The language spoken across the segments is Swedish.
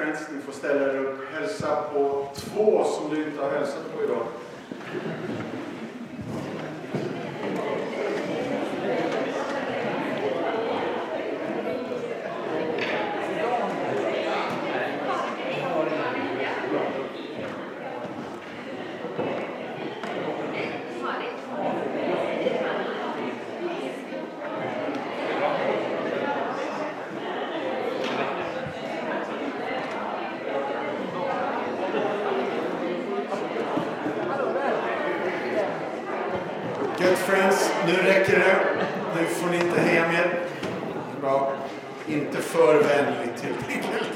Friends, ni får ställa er upp. Hälsa på två som du inte har hälsat på idag. Good friends, nu räcker det. Nu får ni inte heja mer. Bra. Inte för vänligt helt enkelt.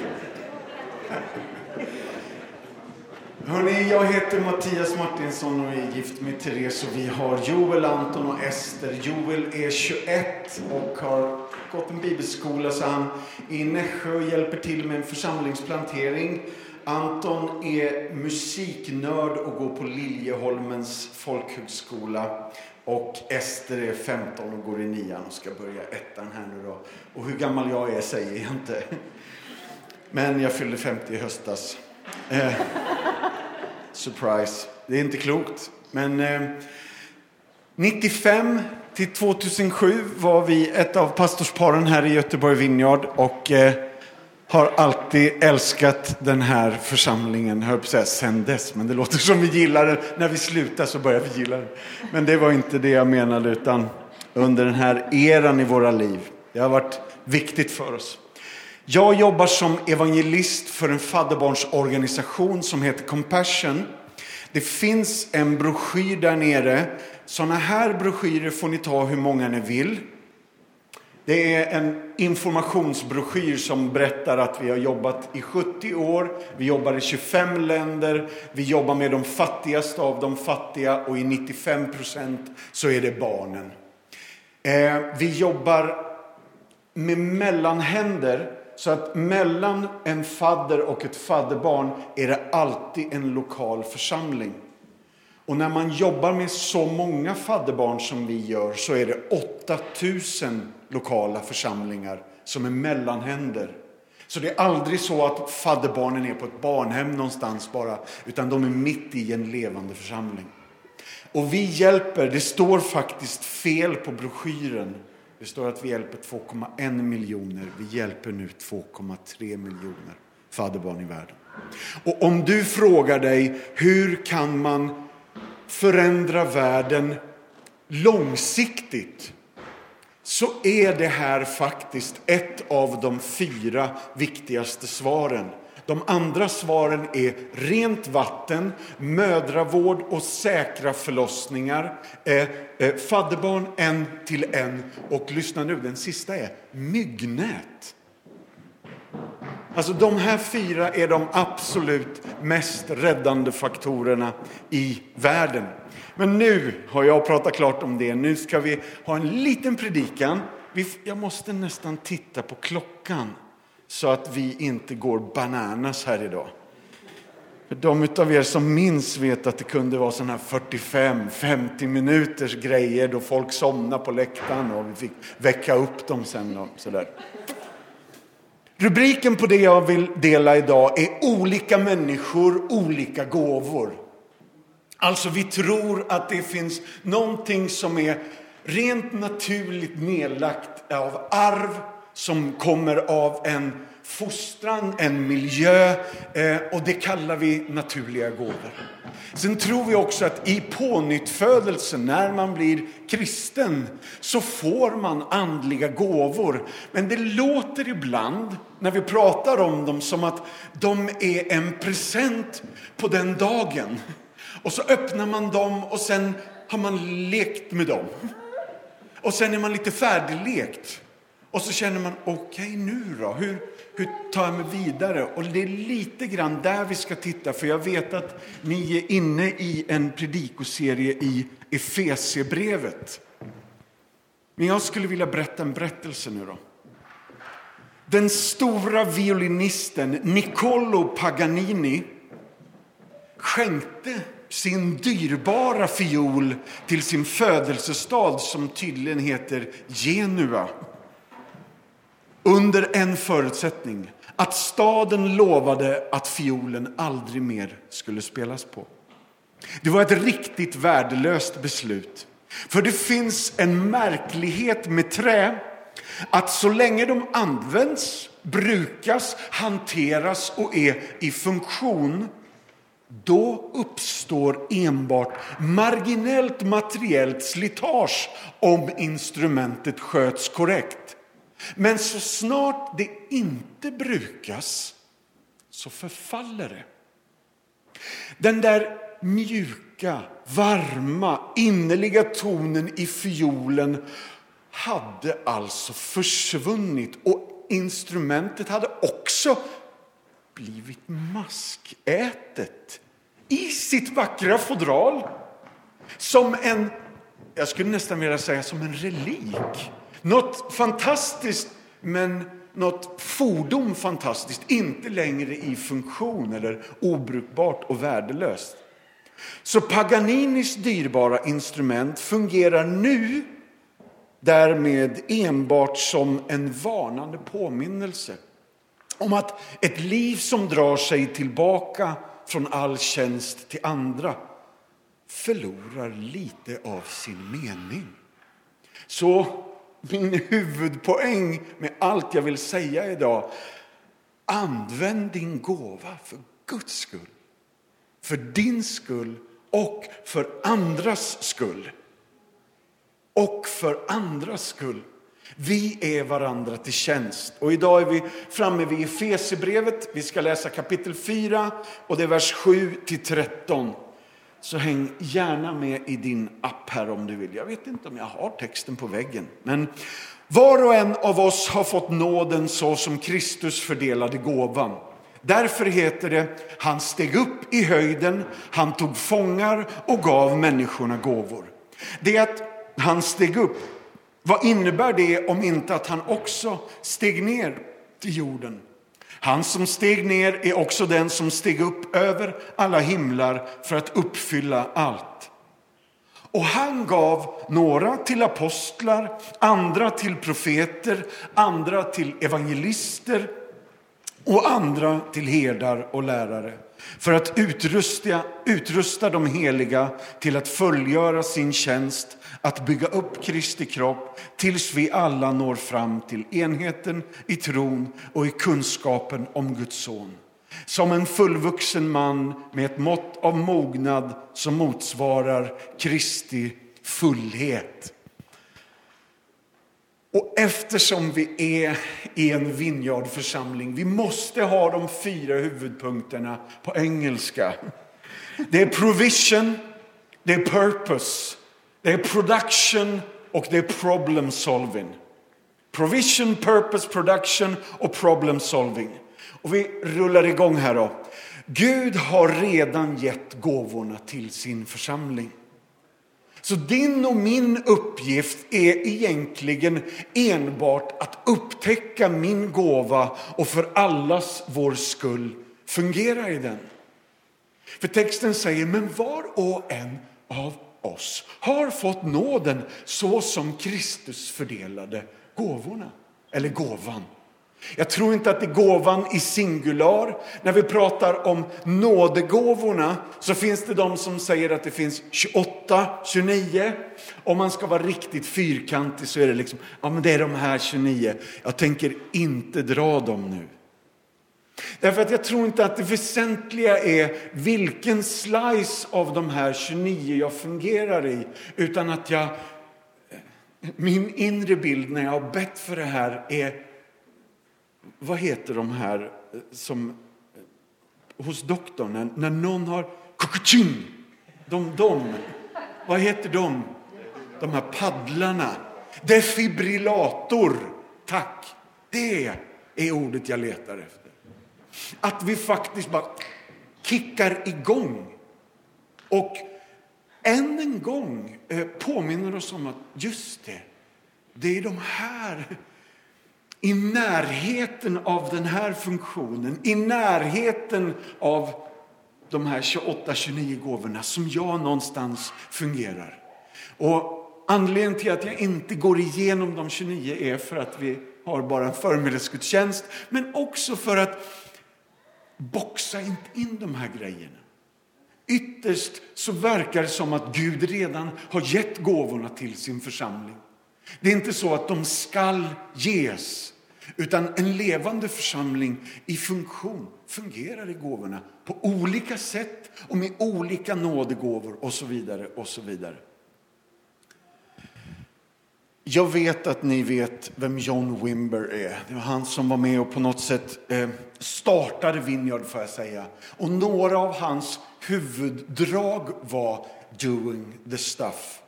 Hörrni, jag heter Mattias Martinsson och är gift med Therese och vi har Joel, Anton och Ester. Joel är 21 och har gått en bibelskola så han är i Nässjö och hjälper till med en församlingsplantering. Anton är musiknörd och går på Liljeholmens folkhögskola. Och Ester är 15 och går i nian och ska börja ettan här nu då. Och hur gammal jag är säger jag inte. Men jag fyllde 50 i höstas. Eh, surprise. Det är inte klokt. Men eh, 95 till 2007 var vi ett av pastorsparen här i Göteborg Vineyard och eh, har alltid älskat den här församlingen, höll på säga sen dess, men det låter som vi gillar den. När vi slutar så börjar vi gilla den. Men det var inte det jag menade, utan under den här eran i våra liv. Det har varit viktigt för oss. Jag jobbar som evangelist för en fadderbarnsorganisation som heter Compassion. Det finns en broschyr där nere. Sådana här broschyrer får ni ta hur många ni vill. Det är en informationsbroschyr som berättar att vi har jobbat i 70 år, vi jobbar i 25 länder, vi jobbar med de fattigaste av de fattiga och i 95 procent så är det barnen. Eh, vi jobbar med mellanhänder så att mellan en fadder och ett fadderbarn är det alltid en lokal församling. Och när man jobbar med så många fadderbarn som vi gör så är det 8000 lokala församlingar som är mellanhänder. Så det är aldrig så att fadderbarnen är på ett barnhem någonstans bara, utan de är mitt i en levande församling. Och vi hjälper, det står faktiskt fel på broschyren. Det står att vi hjälper 2,1 miljoner. Vi hjälper nu 2,3 miljoner fadderbarn i världen. Och om du frågar dig, hur kan man förändra världen långsiktigt? Så är det här faktiskt ett av de fyra viktigaste svaren. De andra svaren är rent vatten, mödravård och säkra förlossningar, eh, eh, fadderbarn en till en och lyssna nu, den sista är myggnät. Alltså de här fyra är de absolut mest räddande faktorerna i världen. Men nu har jag pratat klart om det. Nu ska vi ha en liten predikan. Jag måste nästan titta på klockan så att vi inte går bananas här idag. För de av er som minns vet att det kunde vara sådana här 45-50 minuters grejer då folk somnade på läktaren och vi fick väcka upp dem sen. Och sådär. Rubriken på det jag vill dela idag är Olika människor, olika gåvor. Alltså vi tror att det finns någonting som är rent naturligt nedlagt av arv som kommer av en fostran, en miljö eh, och det kallar vi naturliga gåvor. Sen tror vi också att i pånyttfödelsen, när man blir kristen, så får man andliga gåvor. Men det låter ibland, när vi pratar om dem, som att de är en present på den dagen. Och så öppnar man dem och sen har man lekt med dem. Och sen är man lite färdiglekt. Och så känner man, okej okay, nu då? Hur, hur tar jag mig vidare? Och det är lite grann där vi ska titta, för jag vet att ni är inne i en predikoserie i Efesierbrevet. Men jag skulle vilja berätta en berättelse nu då. Den stora violinisten Niccolo Paganini skänkte sin dyrbara fiol till sin födelsestad som tydligen heter Genua. Under en förutsättning, att staden lovade att fiolen aldrig mer skulle spelas på. Det var ett riktigt värdelöst beslut. För det finns en märklighet med trä, att så länge de används, brukas, hanteras och är i funktion, då uppstår enbart marginellt materiellt slitage om instrumentet sköts korrekt. Men så snart det inte brukas så förfaller det. Den där mjuka, varma, innerliga tonen i fiolen hade alltså försvunnit och instrumentet hade också blivit maskätet i sitt vackra fodral som en, jag skulle nästan vilja säga som en relik. Något fantastiskt, men något fordon fantastiskt, inte längre i funktion eller obrukbart och värdelöst. Så Paganinis dyrbara instrument fungerar nu därmed enbart som en varnande påminnelse om att ett liv som drar sig tillbaka från all tjänst till andra förlorar lite av sin mening. Så min huvudpoäng med allt jag vill säga idag, använd din gåva för Guds skull. För din skull och för andras skull. Och för andras skull. Vi är varandra till tjänst. Och idag är vi framme vid Efesierbrevet. Vi ska läsa kapitel 4 och det är vers 7 till 13. Så häng gärna med i din app här om du vill. Jag vet inte om jag har texten på väggen. Men var och en av oss har fått nåden så som Kristus fördelade gåvan. Därför heter det, han steg upp i höjden, han tog fångar och gav människorna gåvor. Det att han steg upp vad innebär det om inte att han också steg ner till jorden? Han som steg ner är också den som steg upp över alla himlar för att uppfylla allt. Och han gav några till apostlar, andra till profeter, andra till evangelister och andra till herdar och lärare för att utrusta, utrusta de heliga till att fullgöra sin tjänst att bygga upp Kristi kropp tills vi alla når fram till enheten i tron och i kunskapen om Guds son. Som en fullvuxen man med ett mått av mognad som motsvarar Kristi fullhet. Och eftersom vi är i en Vinjardförsamling, vi måste ha de fyra huvudpunkterna på engelska. Det är provision, det är purpose, det är production och det är problem solving. Provision, purpose, production och problem solving. Och vi rullar igång här då. Gud har redan gett gåvorna till sin församling. Så din och min uppgift är egentligen enbart att upptäcka min gåva och för allas vår skull fungera i den. För texten säger, men var och en av oss har fått nåden så som Kristus fördelade gåvorna, eller gåvan. Jag tror inte att det är gåvan i singular. När vi pratar om nådegåvorna så finns det de som säger att det finns 28, 29. Om man ska vara riktigt fyrkantig så är det liksom, ja men det är de här 29. Jag tänker inte dra dem nu. Därför att jag tror inte att det väsentliga är vilken slice av de här 29 jag fungerar i, utan att jag, min inre bild när jag har bett för det här är, vad heter de här eh, som eh, hos doktorn, när, när någon har kokaching, de, de, vad heter de? De här paddlarna. Defibrillator, tack. Det är ordet jag letar efter. Att vi faktiskt bara kickar igång. Och än en gång eh, påminner oss om att just det, det är de här i närheten av den här funktionen, i närheten av de här 28-29 gåvorna som jag någonstans fungerar. Och anledningen till att jag inte går igenom de 29 är för att vi har bara en förmiddagsgudstjänst, men också för att boxa inte in de här grejerna. Ytterst så verkar det som att Gud redan har gett gåvorna till sin församling. Det är inte så att de skall ges, utan en levande församling i funktion fungerar i gåvorna på olika sätt och med olika nådegåvor och så vidare och så vidare. Jag vet att ni vet vem John Wimber är. Det var han som var med och på något sätt eh, startade Vineyard, får jag säga. Och några av hans huvuddrag var doing the stuff.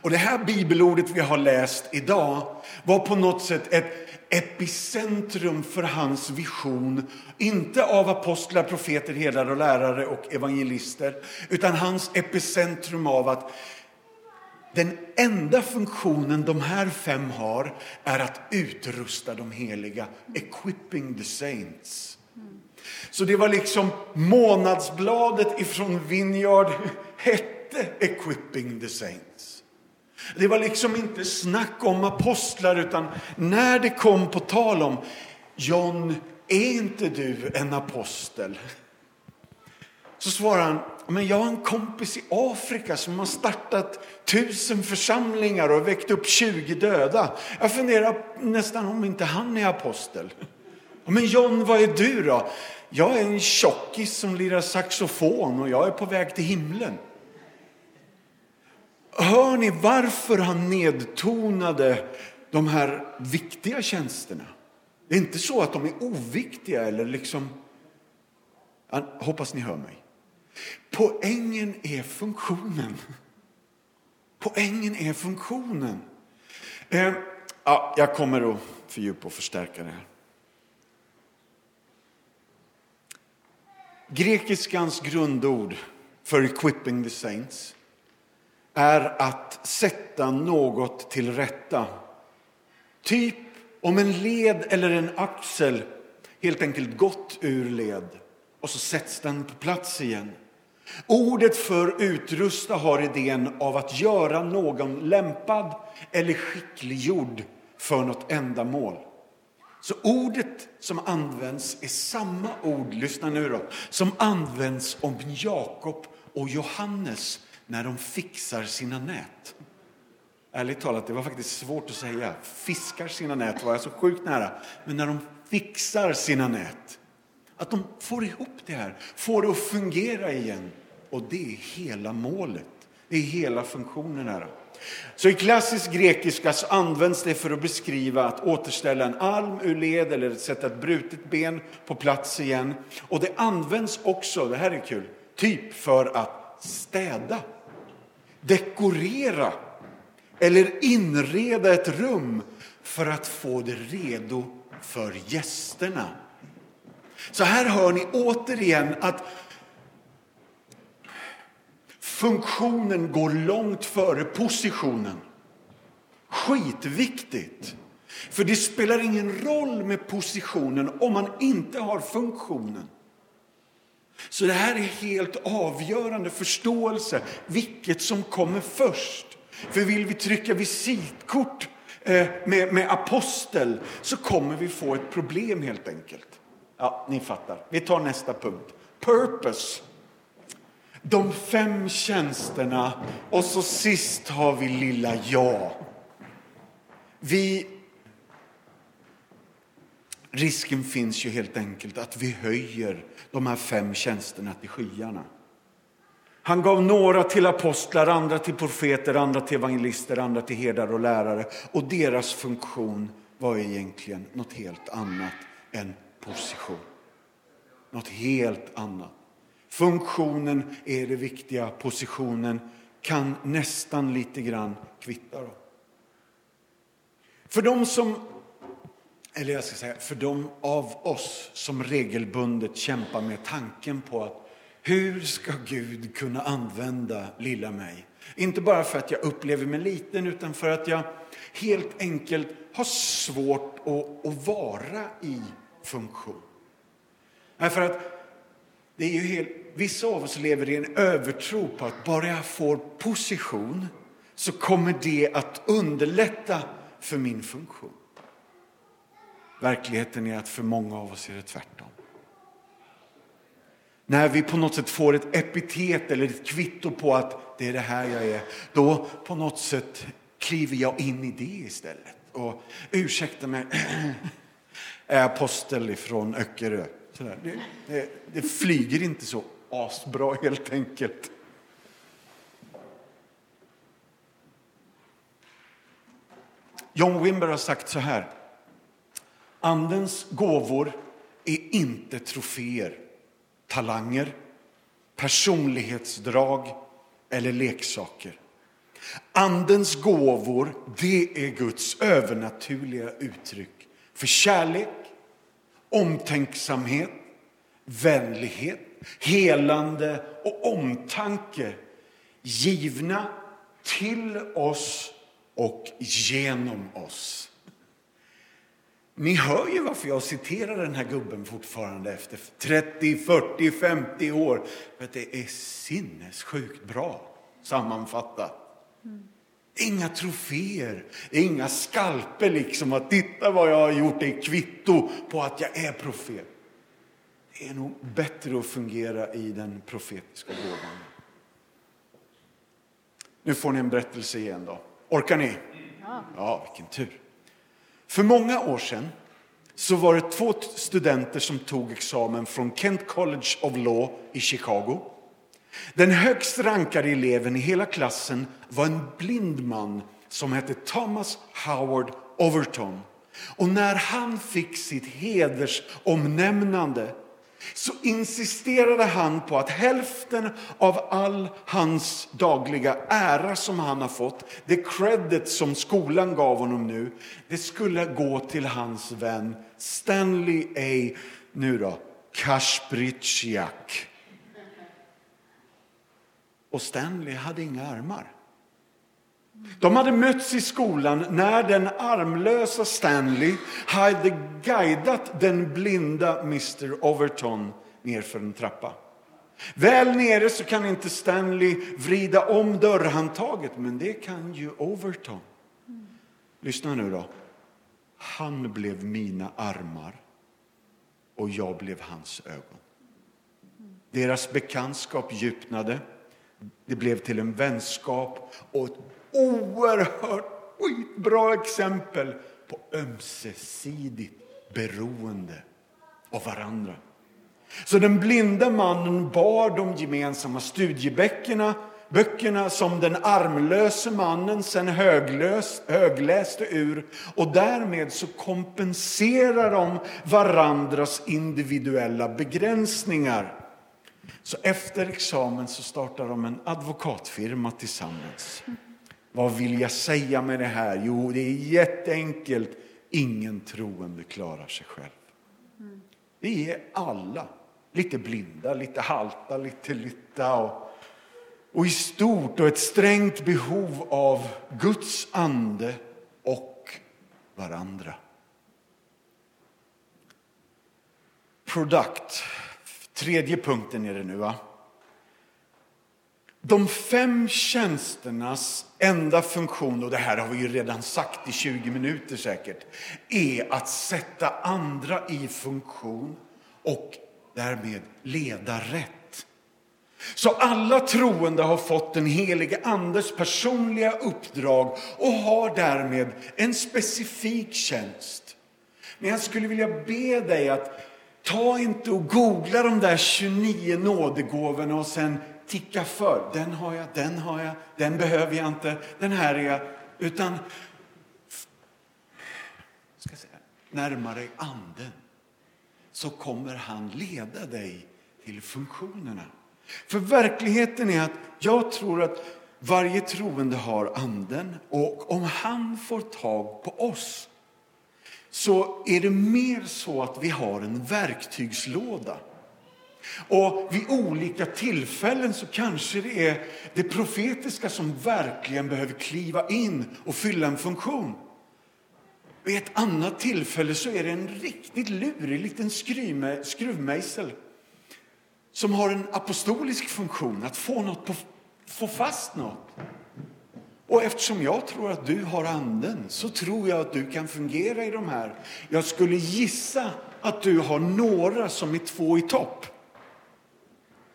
Och det här bibelordet vi har läst idag var på något sätt ett epicentrum för hans vision. Inte av apostlar, profeter, herdar och lärare och evangelister, utan hans epicentrum av att den enda funktionen de här fem har är att utrusta de heliga, equipping the saints. Så det var liksom månadsbladet ifrån Vineyard hette Equipping the Saints. Det var liksom inte snack om apostlar utan när det kom på tal om John, är inte du en apostel? Så svarar han, men jag har en kompis i Afrika som har startat tusen församlingar och väckt upp 20 döda. Jag funderar nästan om inte han är apostel. Men John, vad är du då? Jag är en tjockis som lirar saxofon och jag är på väg till himlen. Hör ni varför han nedtonade de här viktiga tjänsterna? Det är inte så att de är oviktiga eller liksom... Jag hoppas ni hör mig. Poängen är funktionen. Poängen är funktionen. Eh, ja, jag kommer att fördjupa och förstärka det här. Grekiskans grundord för equipping the saints är att sätta något till rätta. Typ om en led eller en axel helt enkelt gått ur led och så sätts den på plats igen. Ordet för utrusta har idén av att göra någon lämpad eller skickliggjord för något ändamål. Så ordet som används är samma ord, lyssna nu då, som används om Jakob och Johannes när de fixar sina nät. Ärligt talat, det var faktiskt svårt att säga. Fiskar sina nät var jag så sjukt nära. Men när de fixar sina nät, att de får ihop det här, får det att fungera igen. Och det är hela målet. Det är hela funktionen här. Så i klassisk grekiska så används det för att beskriva att återställa en arm ur led eller sätta ett brutet ben på plats igen. Och det används också, det här är kul, typ för att städa, dekorera eller inreda ett rum för att få det redo för gästerna. Så här hör ni återigen att Funktionen går långt före positionen. Skitviktigt. För det spelar ingen roll med positionen om man inte har funktionen. Så det här är helt avgörande förståelse, vilket som kommer först. För vill vi trycka visitkort eh, med, med apostel så kommer vi få ett problem helt enkelt. Ja, ni fattar. Vi tar nästa punkt. Purpose de fem tjänsterna och så sist har vi lilla jag. Vi... Risken finns ju helt enkelt att vi höjer de här fem tjänsterna till skyarna. Han gav några till apostlar, andra till profeter, andra till evangelister, andra till herdar och lärare. Och deras funktion var egentligen något helt annat än position. Något helt annat. Funktionen är det viktiga, positionen kan nästan lite grann kvitta. Då. För de som, eller jag ska säga för de av oss som regelbundet kämpar med tanken på att hur ska Gud kunna använda lilla mig? Inte bara för att jag upplever mig liten utan för att jag helt enkelt har svårt att, att vara i funktion. Därför att det är ju helt, vissa av oss lever i en övertro på att bara jag får position så kommer det att underlätta för min funktion. Verkligheten är att för många av oss är det tvärtom. När vi på något sätt får ett epitet eller ett kvitto på att det är det här jag är, då på något sätt kliver jag in i det istället. Och ursäkta mig, är apostel ifrån Öckerö. Det, det, det flyger inte så asbra helt enkelt. John Wimber har sagt så här. Andens gåvor är inte troféer, talanger, personlighetsdrag eller leksaker. Andens gåvor, det är Guds övernaturliga uttryck för kärlek, omtänksamhet, vänlighet, helande och omtanke givna till oss och genom oss. Ni hör ju varför jag citerar den här gubben fortfarande efter 30, 40, 50 år. För att det är sinnessjukt bra sammanfattat. Mm. Inga troféer, inga skalper liksom att titta vad jag har gjort, det är kvitto på att jag är profet. Det är nog bättre att fungera i den profetiska gåvan. Nu får ni en berättelse igen då. Orkar ni? Ja. Ja, vilken tur. För många år sedan så var det två studenter som tog examen från Kent College of Law i Chicago. Den högst rankade eleven i hela klassen var en blind man som hette Thomas Howard Overton. Och när han fick sitt hedersomnämnande så insisterade han på att hälften av all hans dagliga ära som han har fått, det credit som skolan gav honom nu, det skulle gå till hans vän Stanley A. Nu då, Kaspriciak. Och Stanley hade inga armar. De hade mötts i skolan när den armlösa Stanley hade guidat den blinda Mr Overton nerför en trappa. Väl nere så kan inte Stanley vrida om dörrhandtaget, men det kan ju Overton. Lyssna nu då. Han blev mina armar och jag blev hans ögon. Deras bekantskap djupnade. Det blev till en vänskap och ett oerhört bra exempel på ömsesidigt beroende av varandra. Så den blinda mannen bar de gemensamma studieböckerna böckerna som den armlöse mannen sen höglös, högläste ur och därmed så kompenserar de varandras individuella begränsningar. Så efter examen så startar de en advokatfirma tillsammans. Vad vill jag säga med det här? Jo, det är jätteenkelt. Ingen troende klarar sig själv. Vi är alla lite blinda, lite halta, lite lytta och, och i stort och ett strängt behov av Guds ande och varandra. Product. Tredje punkten är det nu, va? De fem tjänsternas enda funktion, och det här har vi ju redan sagt i 20 minuter säkert, är att sätta andra i funktion och därmed leda rätt. Så alla troende har fått den helige Andes personliga uppdrag och har därmed en specifik tjänst. Men jag skulle vilja be dig att ta inte och googla de där 29 nådegåvorna och sen ticka för. Den har jag, den har jag, den behöver jag inte, den här är jag. Utan ska säga, närmare anden så kommer han leda dig till funktionerna. För verkligheten är att jag tror att varje troende har anden och om han får tag på oss så är det mer så att vi har en verktygslåda och vid olika tillfällen så kanske det är det profetiska som verkligen behöver kliva in och fylla en funktion. Vid ett annat tillfälle så är det en riktigt lurig liten skruvmejsel som har en apostolisk funktion, att få, något på, få fast något. Och eftersom jag tror att du har anden så tror jag att du kan fungera i de här. Jag skulle gissa att du har några som är två i topp.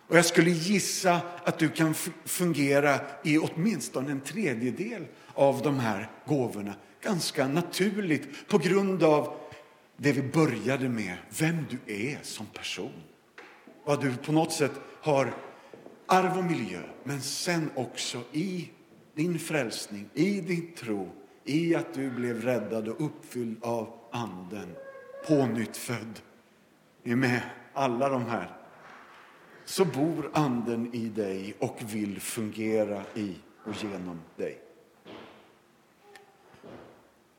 Och jag skulle gissa att du kan fungera i åtminstone en tredjedel av de här gåvorna. Ganska naturligt på grund av det vi började med, vem du är som person. Vad du på något sätt har arv och miljö, men sen också i din frälsning, i din tro, i att du blev räddad och uppfylld av Anden, pånyttfödd. Är med alla de här. Så bor Anden i dig och vill fungera i och genom dig.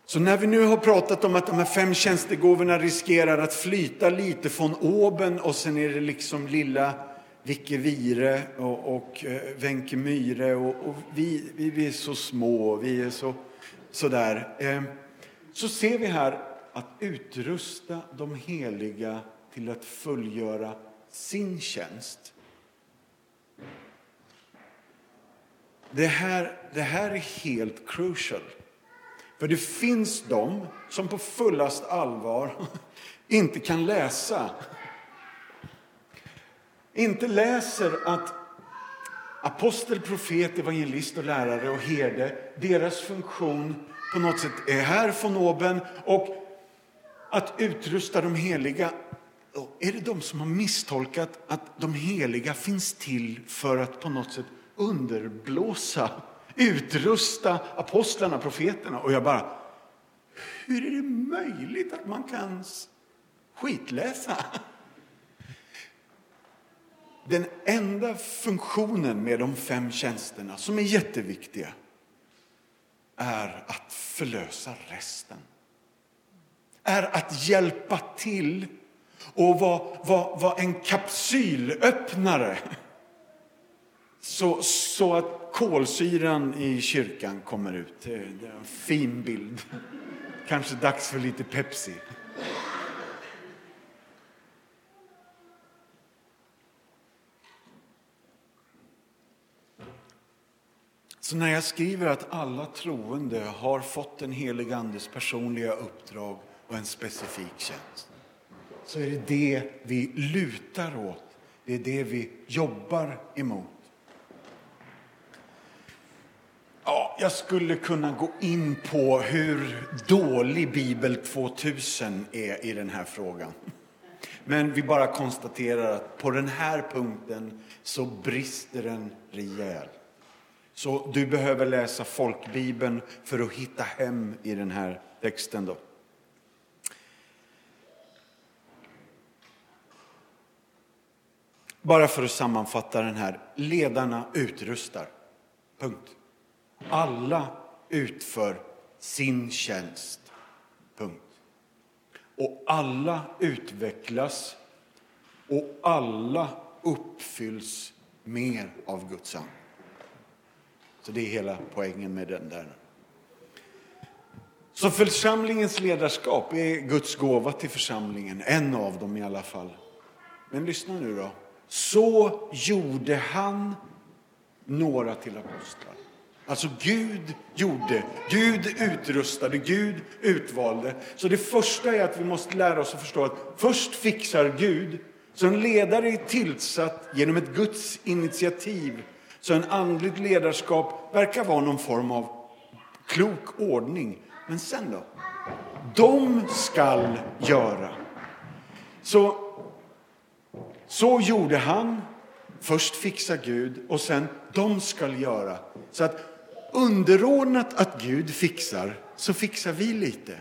Så när vi nu har pratat om att de här fem tjänstegåvorna riskerar att flyta lite från oben och sen är det liksom lilla Vicke Vire och, och eh, Wenche Myhre och, och vi, vi, vi, är så små, vi är så sådär. Eh, så ser vi här att utrusta de heliga till att fullgöra sin tjänst. Det här, det här är helt crucial. För det finns de som på fullast allvar inte kan läsa. Inte läser att apostel, profet, evangelist och lärare och herde, deras funktion på något sätt är här från oben och att utrusta de heliga. Är det de som har misstolkat att de heliga finns till för att på något sätt underblåsa utrusta apostlarna, profeterna. Och jag bara, hur är det möjligt att man kan skitläsa? Den enda funktionen med de fem tjänsterna som är jätteviktiga är att förlösa resten. Är att hjälpa till och vara, vara, vara en kapsylöppnare så, så att kolsyran i kyrkan kommer ut. Eh, det är en fin bild. Kanske dags för lite Pepsi. Så när jag skriver att alla troende har fått den helige andes personliga uppdrag och en specifik tjänst, så är det det vi lutar åt. Det är det vi jobbar emot. Ja, jag skulle kunna gå in på hur dålig Bibel 2000 är i den här frågan. Men vi bara konstaterar att på den här punkten så brister den rejält. Så du behöver läsa folkbibeln för att hitta hem i den här texten. Då. Bara för att sammanfatta den här. Ledarna utrustar. Punkt. Alla utför sin tjänst. Punkt. Och alla utvecklas och alla uppfylls mer av Guds ande. Så det är hela poängen med den där. Så församlingens ledarskap är Guds gåva till församlingen, en av dem i alla fall. Men lyssna nu då. Så gjorde han några till apostlar. Alltså Gud gjorde, Gud utrustade, Gud utvalde. Så det första är att vi måste lära oss att förstå att först fixar Gud, så en ledare är tillsatt genom ett Guds initiativ. Så en andligt ledarskap verkar vara någon form av klok ordning. Men sen då? De skall göra. Så, så gjorde han. Först fixa Gud och sen de skall göra. Så att underordnat att Gud fixar, så fixar vi lite.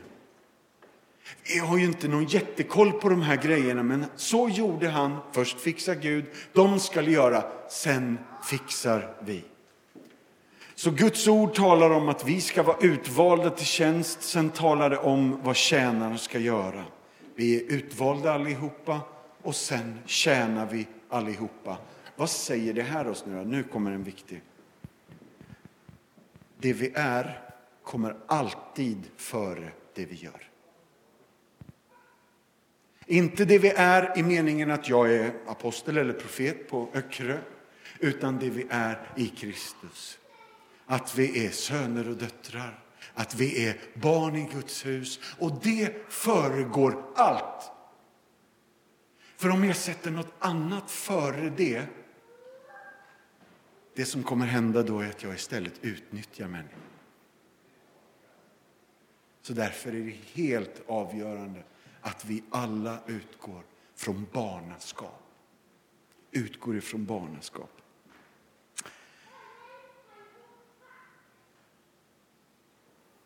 Vi har ju inte någon jättekoll på de här grejerna, men så gjorde han. Först fixar Gud, de ska göra, sen fixar vi. Så Guds ord talar om att vi ska vara utvalda till tjänst, sen talar det om vad tjänaren ska göra. Vi är utvalda allihopa och sen tjänar vi allihopa. Vad säger det här oss nu då? Nu kommer en viktig. Det vi är kommer alltid före det vi gör. Inte det vi är i meningen att jag är apostel eller profet på Öckerö, utan det vi är i Kristus. att vi är söner och döttrar, att vi är barn i Guds hus. Och det föregår allt. För om jag sätter något annat före det, det som kommer hända då är att jag istället utnyttjar människor. Så därför är det helt avgörande att vi alla utgår från barnaskap. Utgår ifrån barnaskap.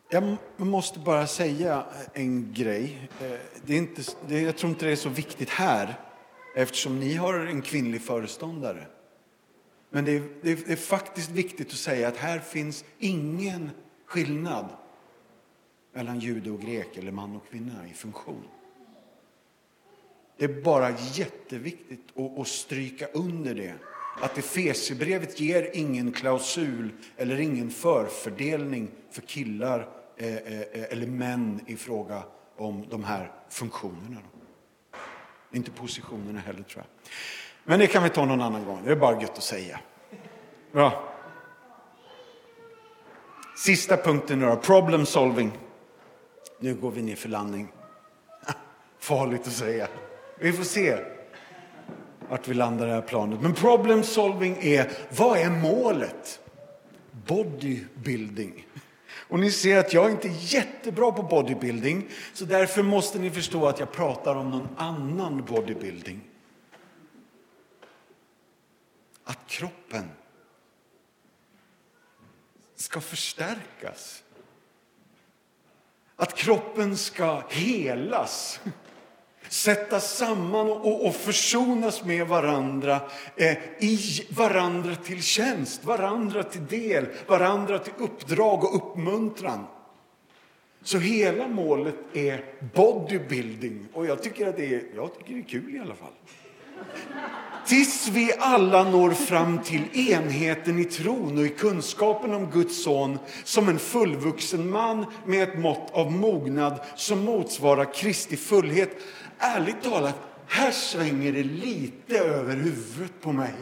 Jag måste bara säga en grej. Eh, det är inte, det, jag tror inte det är så viktigt här eftersom ni har en kvinnlig föreståndare. Men det är, det är, det är faktiskt viktigt att säga att här finns ingen skillnad mellan jude och grek eller man och kvinna i funktion. Det är bara jätteviktigt att, att stryka under det. Att Efesierbrevet ger ingen klausul eller ingen förfördelning för killar eh, eh, eller män i fråga om de här funktionerna. Inte positionerna heller, tror jag. Men det kan vi ta någon annan gång. Det är bara gött att säga. Bra. Sista punkten då, problem solving. Nu går vi ner för landning. Farligt att säga. Vi får se vart vi landar i det här planet. Men problem solving är, vad är målet? Bodybuilding. Och ni ser att jag inte är jättebra på bodybuilding, så därför måste ni förstå att jag pratar om någon annan bodybuilding. Att kroppen ska förstärkas. Att kroppen ska helas sätta samman och, och försonas med varandra eh, i varandra till tjänst, varandra till del, varandra till uppdrag och uppmuntran. Så hela målet är bodybuilding och jag tycker att det är, jag tycker det är kul i alla fall. Tills vi alla når fram till enheten i tron och i kunskapen om Guds son som en fullvuxen man med ett mått av mognad som motsvarar Kristi fullhet ärligt talat, här svänger det lite över huvudet på mig.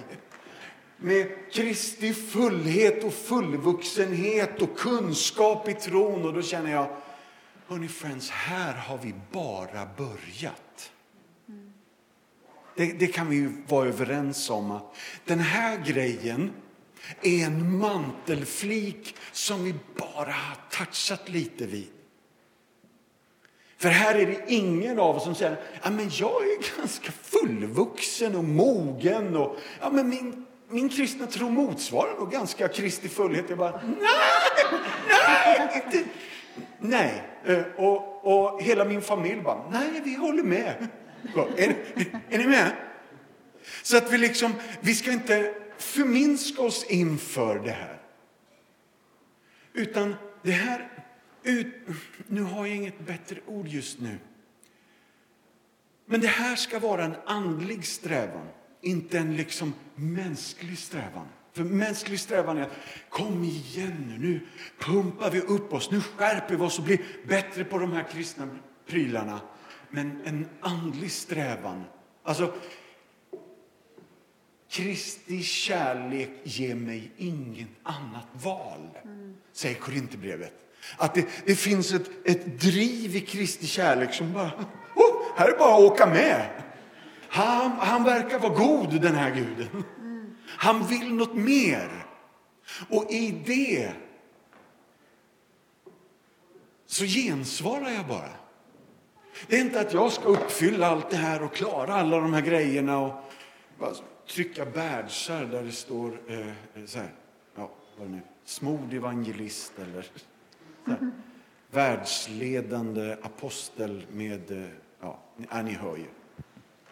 Med Kristi fullhet och fullvuxenhet och kunskap i tron. Och då känner jag, hörni friends, här har vi bara börjat. Det, det, kan vi vara överens om. Att den här grejen är en mantelflik som vi bara har touchat lite vid. För här är det ingen av oss som säger ja, men jag är ganska fullvuxen och mogen. Och, ja, men min, min kristna tro motsvarar nog ganska Kristi fullhet. Jag bara, nej, nej, inte. Nej. Eh, och, och hela min familj bara, nej, vi håller med. Är, är ni med? Så att vi liksom, vi ska inte förminska oss inför det här. Utan det här ut, nu har jag inget bättre ord just nu. Men det här ska vara en andlig strävan, inte en liksom mänsklig strävan. För mänsklig strävan är att kom igen nu, nu pumpar vi upp oss, nu skärper vi oss och blir bättre på de här kristna prylarna. Men en andlig strävan, alltså Kristi kärlek ger mig inget annat val, säger Korinthierbrevet. Att det, det finns ett, ett driv i Kristi kärlek som bara, oh, här är bara att åka med. Han, han verkar vara god den här guden. Han vill något mer. Och i det så gensvarar jag bara. Det är inte att jag ska uppfylla allt det här och klara alla de här grejerna och bara trycka badgar där det står eh, eh, så här, ja, vad nu, smord evangelist eller världsledande apostel med, eh, ja, ja, ni hör ju.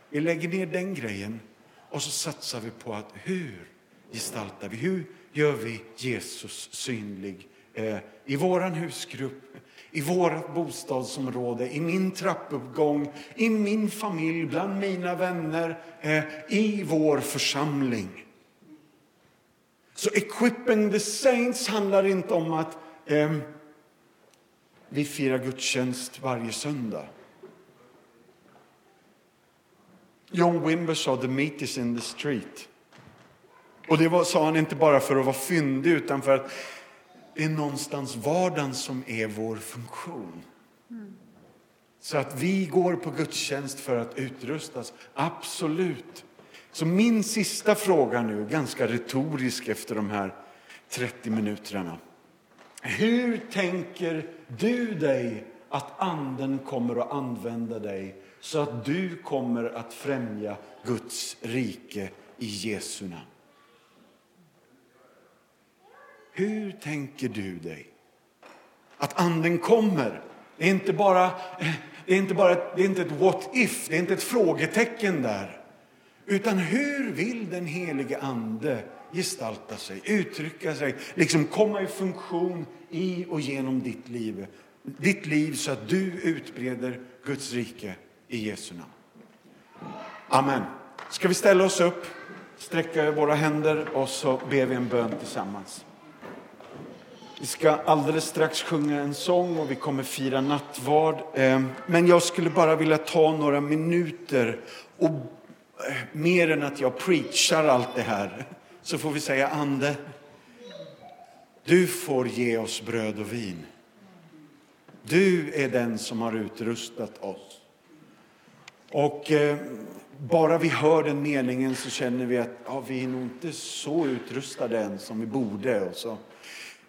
Vi lägger ner den grejen och så satsar vi på att hur gestaltar vi, hur gör vi Jesus synlig eh, i våran husgrupp, i vårt bostadsområde, i min trappuppgång, i min familj, bland mina vänner, eh, i vår församling. Så equipping the saints handlar inte om att eh, vi firar gudstjänst varje söndag. John Wimber sa the meat is in the street. Och det var, sa han inte bara för att vara fyndig utan för att det är någonstans vardagen som är vår funktion. Så att vi går på gudstjänst för att utrustas, absolut. Så min sista fråga nu, ganska retorisk efter de här 30 minuterna. Hur tänker du dig att anden kommer att använda dig så att du kommer att främja Guds rike i Jesu namn? Hur tänker du dig att anden kommer? Det är inte bara, eh, det är inte, bara det är inte ett what if, det är inte ett frågetecken där. Utan hur vill den helige ande gestalta sig, uttrycka sig, liksom komma i funktion i och genom ditt liv. Ditt liv så att du utbreder Guds rike i Jesu namn. Amen. Ska vi ställa oss upp, sträcka våra händer och så ber vi en bön tillsammans. Vi ska alldeles strax sjunga en sång och vi kommer fira nattvard. Eh, men jag skulle bara vilja ta några minuter och eh, mer än att jag preachar allt det här så får vi säga Ande, du får ge oss bröd och vin. Du är den som har utrustat oss. Och eh, bara vi hör den meningen så känner vi att ja, vi är nog inte så utrustade än som vi borde. Och så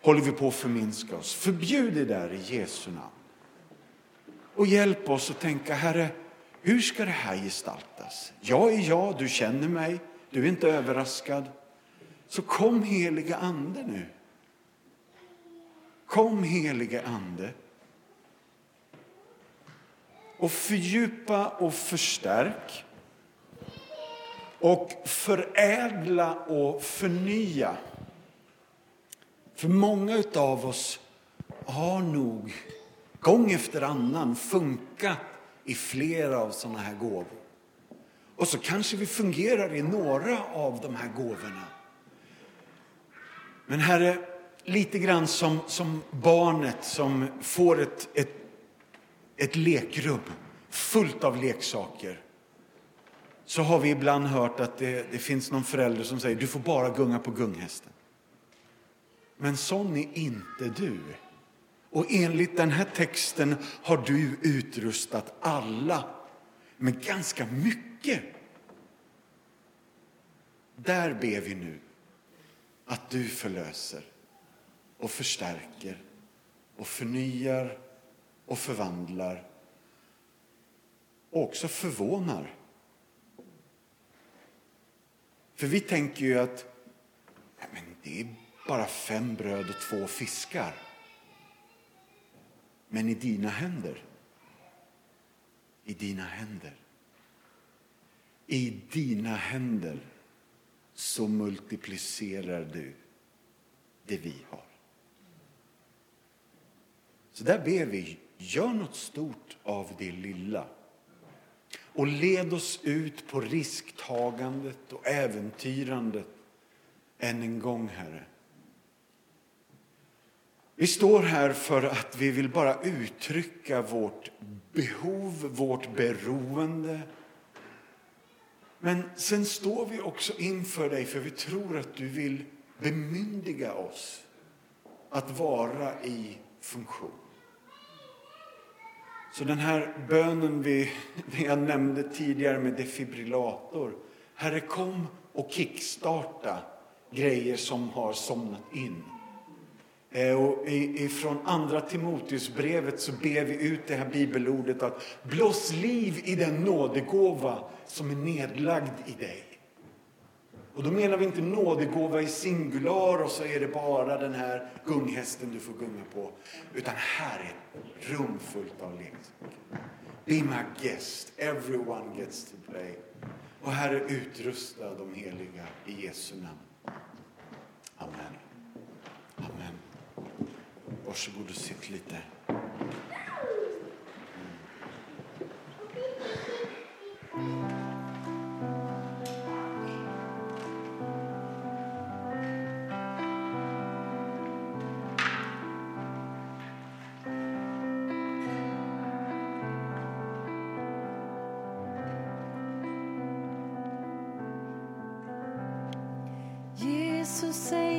håller vi på att förminska oss. Förbjud det där i Jesu namn. Och hjälp oss att tänka, Herre, hur ska det här gestaltas? Jag är jag, du känner mig, du är inte överraskad. Så kom helige Ande nu. Kom helige Ande. Och fördjupa och förstärk. Och förädla och förnya. För många av oss har nog gång efter annan funkat i flera av såna här gåvor. Och så kanske vi fungerar i några av de här gåvorna. Men Herre, lite grann som, som barnet som får ett, ett, ett lekrum fullt av leksaker. Så har vi ibland hört att det, det finns någon förälder som säger du får bara gunga på gunghästen. Men sån är inte du. Och enligt den här texten har du utrustat alla med ganska mycket. Där ber vi nu att du förlöser och förstärker och förnyar och förvandlar och också förvånar. För vi tänker ju att ja, men det är bara fem bröd och två fiskar. Men i dina händer, i dina händer, i dina händer så multiplicerar du det vi har. Så där ber vi, gör något stort av det lilla. Och led oss ut på risktagandet och äventyrandet än en gång, Herre. Vi står här för att vi vill bara uttrycka vårt behov, vårt beroende. Men sen står vi också inför dig för vi tror att du vill bemyndiga oss att vara i funktion. Så den här bönen vi, jag nämnde tidigare med defibrillator. Herre, kom och kickstarta grejer som har somnat in. Eh, och ifrån andra Timoteusbrevet så ber vi ut det här bibelordet att blås liv i den nådegåva som är nedlagd i dig. Och då menar vi inte nådegåva i singular och så är det bara den här gunghästen du får gunga på. Utan här är ett rum fullt av leksaker. Be my guest, everyone gets to play. Och Herre, utrusta de heliga i Jesu namn. Amen. Amen. Varsågod och sitt lite. Jesus änglars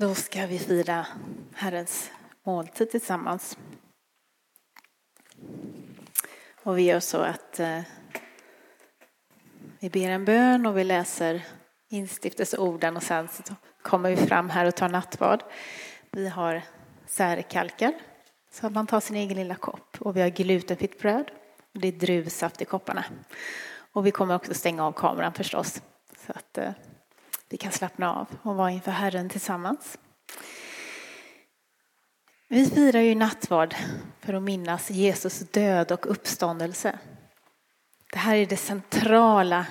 Då ska vi fira Herrens måltid tillsammans. Och vi gör så att eh, vi ber en bön och vi läser instiftelseorden och sen så kommer vi fram här och tar nattvard. Vi har särkalkar så att man tar sin egen lilla kopp och vi har glutenfritt bröd och det är druvsaft i kopparna. Och vi kommer också stänga av kameran förstås så att eh, vi kan slappna av och vara inför Herren tillsammans. Vi firar ju nattvard för att minnas Jesus död och uppståndelse. Det här är det centrala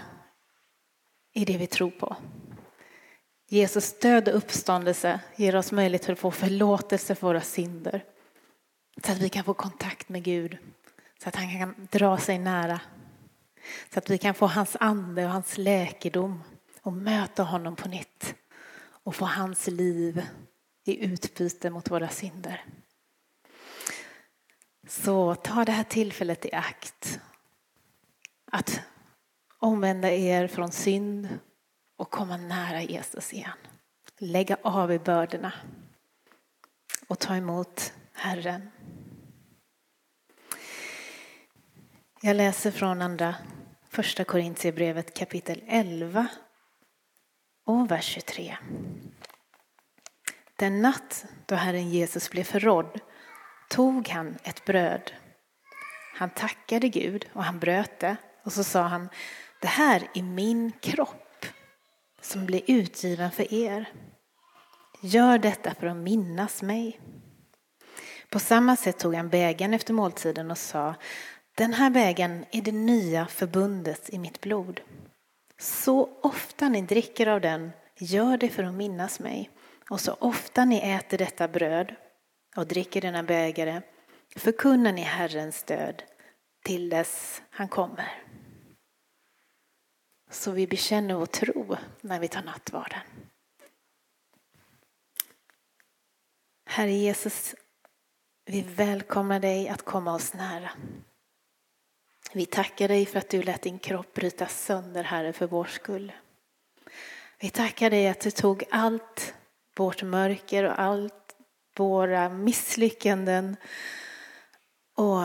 i det vi tror på. Jesus död och uppståndelse ger oss möjlighet att få förlåtelse för våra synder. Så att vi kan få kontakt med Gud. Så att han kan dra sig nära. Så att vi kan få hans ande och hans läkedom och möta honom på nytt och få hans liv i utbyte mot våra synder. Så ta det här tillfället i akt att omvända er från synd och komma nära Jesus igen. Lägga av i bördorna och ta emot Herren. Jag läser från andra första Korintierbrevet kapitel 11 och vers 23. Den natt då Herren Jesus blev förrådd tog han ett bröd. Han tackade Gud och han bröt det och så sa han Det här är min kropp som blir utgiven för er. Gör detta för att minnas mig. På samma sätt tog han bägaren efter måltiden och sa Den här bägaren är det nya förbundet i mitt blod. Så ofta ni dricker av den, gör det för att minnas mig. Och så ofta ni äter detta bröd och dricker denna bägare förkunnar ni Herrens död till dess han kommer. Så vi bekänner vår tro när vi tar nattvarden. Herre Jesus, vi välkomnar dig att komma oss nära. Vi tackar dig för att du lät din kropp brytas sönder, Herre, för vår skull. Vi tackar dig att du tog allt vårt mörker och allt våra misslyckanden och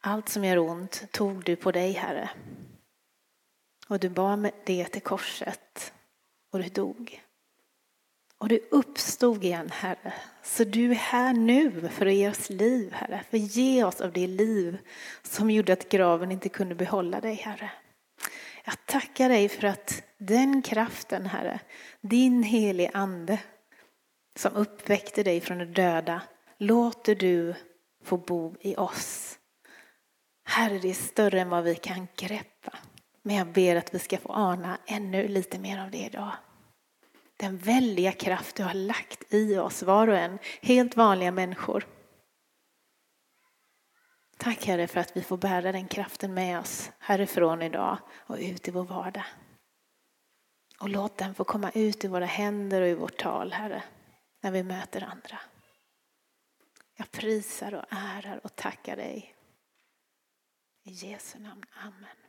allt som gör ont tog du på dig, Herre. Och du bar med det till korset och du dog. Och du uppstod igen, Herre. Så du är här nu för att ge oss liv, Herre. För ge oss av det liv som gjorde att graven inte kunde behålla dig, Herre. Jag tackar dig för att den kraften, Herre, din helige ande som uppväckte dig från de döda, låter du få bo i oss. Herre, det är större än vad vi kan greppa. Men jag ber att vi ska få ana ännu lite mer av det idag. Den väldiga kraft du har lagt i oss, var och en, helt vanliga människor. Tack Herre för att vi får bära den kraften med oss härifrån idag och ut i vår vardag. Och låt den få komma ut i våra händer och i vårt tal, Herre, när vi möter andra. Jag prisar och ärar och tackar dig. I Jesu namn, Amen.